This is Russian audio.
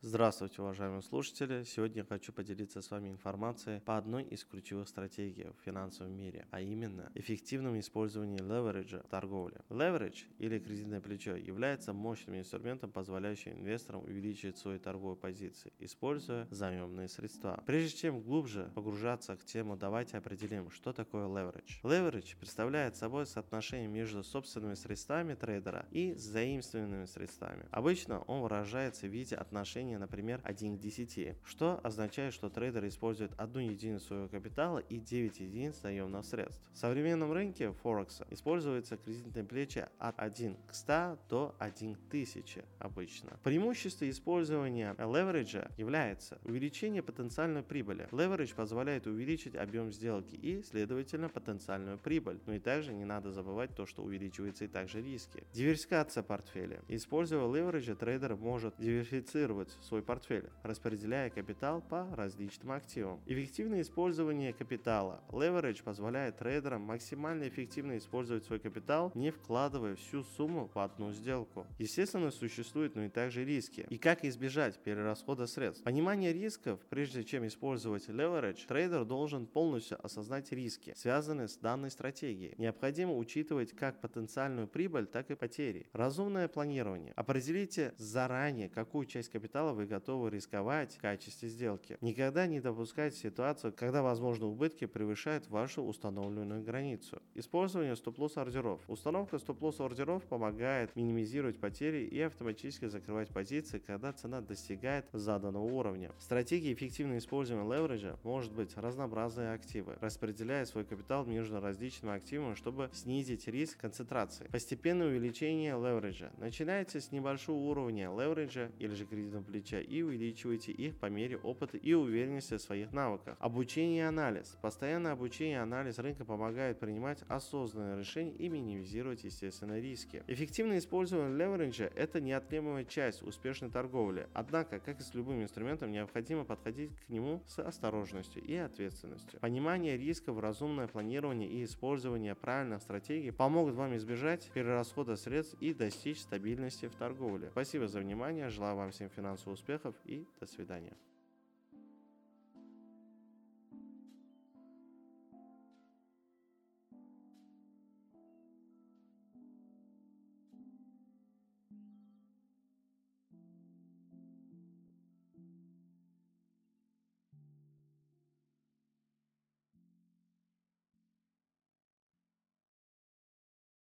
Здравствуйте, уважаемые слушатели! Сегодня я хочу поделиться с вами информацией по одной из ключевых стратегий в финансовом мире, а именно эффективном использовании левериджа в торговле. Леверидж или кредитное плечо является мощным инструментом, позволяющим инвесторам увеличить свои торговые позиции, используя заемные средства. Прежде чем глубже погружаться к тему, давайте определим, что такое леверидж. Леверидж представляет собой соотношение между собственными средствами трейдера и заимствованными средствами. Обычно он выражается в виде отношений отношение, например, 1 к 10, что означает, что трейдер использует одну единицу своего капитала и 9 единиц наемных средств. В современном рынке Форекса используется кредитное плечи от 1 к 100 до 1 к 1000 обычно. Преимущество использования левериджа является увеличение потенциальной прибыли. Леверидж позволяет увеличить объем сделки и, следовательно, потенциальную прибыль. Но и также не надо забывать то, что увеличивается и также риски. Диверсификация портфеля. Используя левериджа, трейдер может диверсифицировать свой портфель, распределяя капитал по различным активам. Эффективное использование капитала. Leverage позволяет трейдерам максимально эффективно использовать свой капитал, не вкладывая всю сумму в одну сделку. Естественно, существуют, но и также риски. И как избежать перерасхода средств? Понимание рисков, прежде чем использовать leverage, трейдер должен полностью осознать риски, связанные с данной стратегией. Необходимо учитывать как потенциальную прибыль, так и потери. Разумное планирование. Определите заранее, какую часть капитала капитала вы готовы рисковать в качестве сделки. Никогда не допускайте ситуацию, когда возможные убытки превышают вашу установленную границу. Использование стоп-лосс ордеров. Установка стоп-лосс ордеров помогает минимизировать потери и автоматически закрывать позиции, когда цена достигает заданного уровня. Стратегия эффективного использования левериджа может быть разнообразные активы, распределяя свой капитал между различными активами, чтобы снизить риск концентрации. Постепенное увеличение левериджа. Начинайте с небольшого уровня левериджа или же кредитного плеча плеча и увеличивайте их по мере опыта и уверенности в своих навыках. Обучение и анализ. Постоянное обучение и анализ рынка помогает принимать осознанные решения и минимизировать естественные риски. Эффективное использование левериджа – это неотъемлемая часть успешной торговли. Однако, как и с любым инструментом, необходимо подходить к нему с осторожностью и ответственностью. Понимание рисков, разумное планирование и использование правильных стратегий помогут вам избежать перерасхода средств и достичь стабильности в торговле. Спасибо за внимание, желаю вам всем финансовых успехов и до свидания.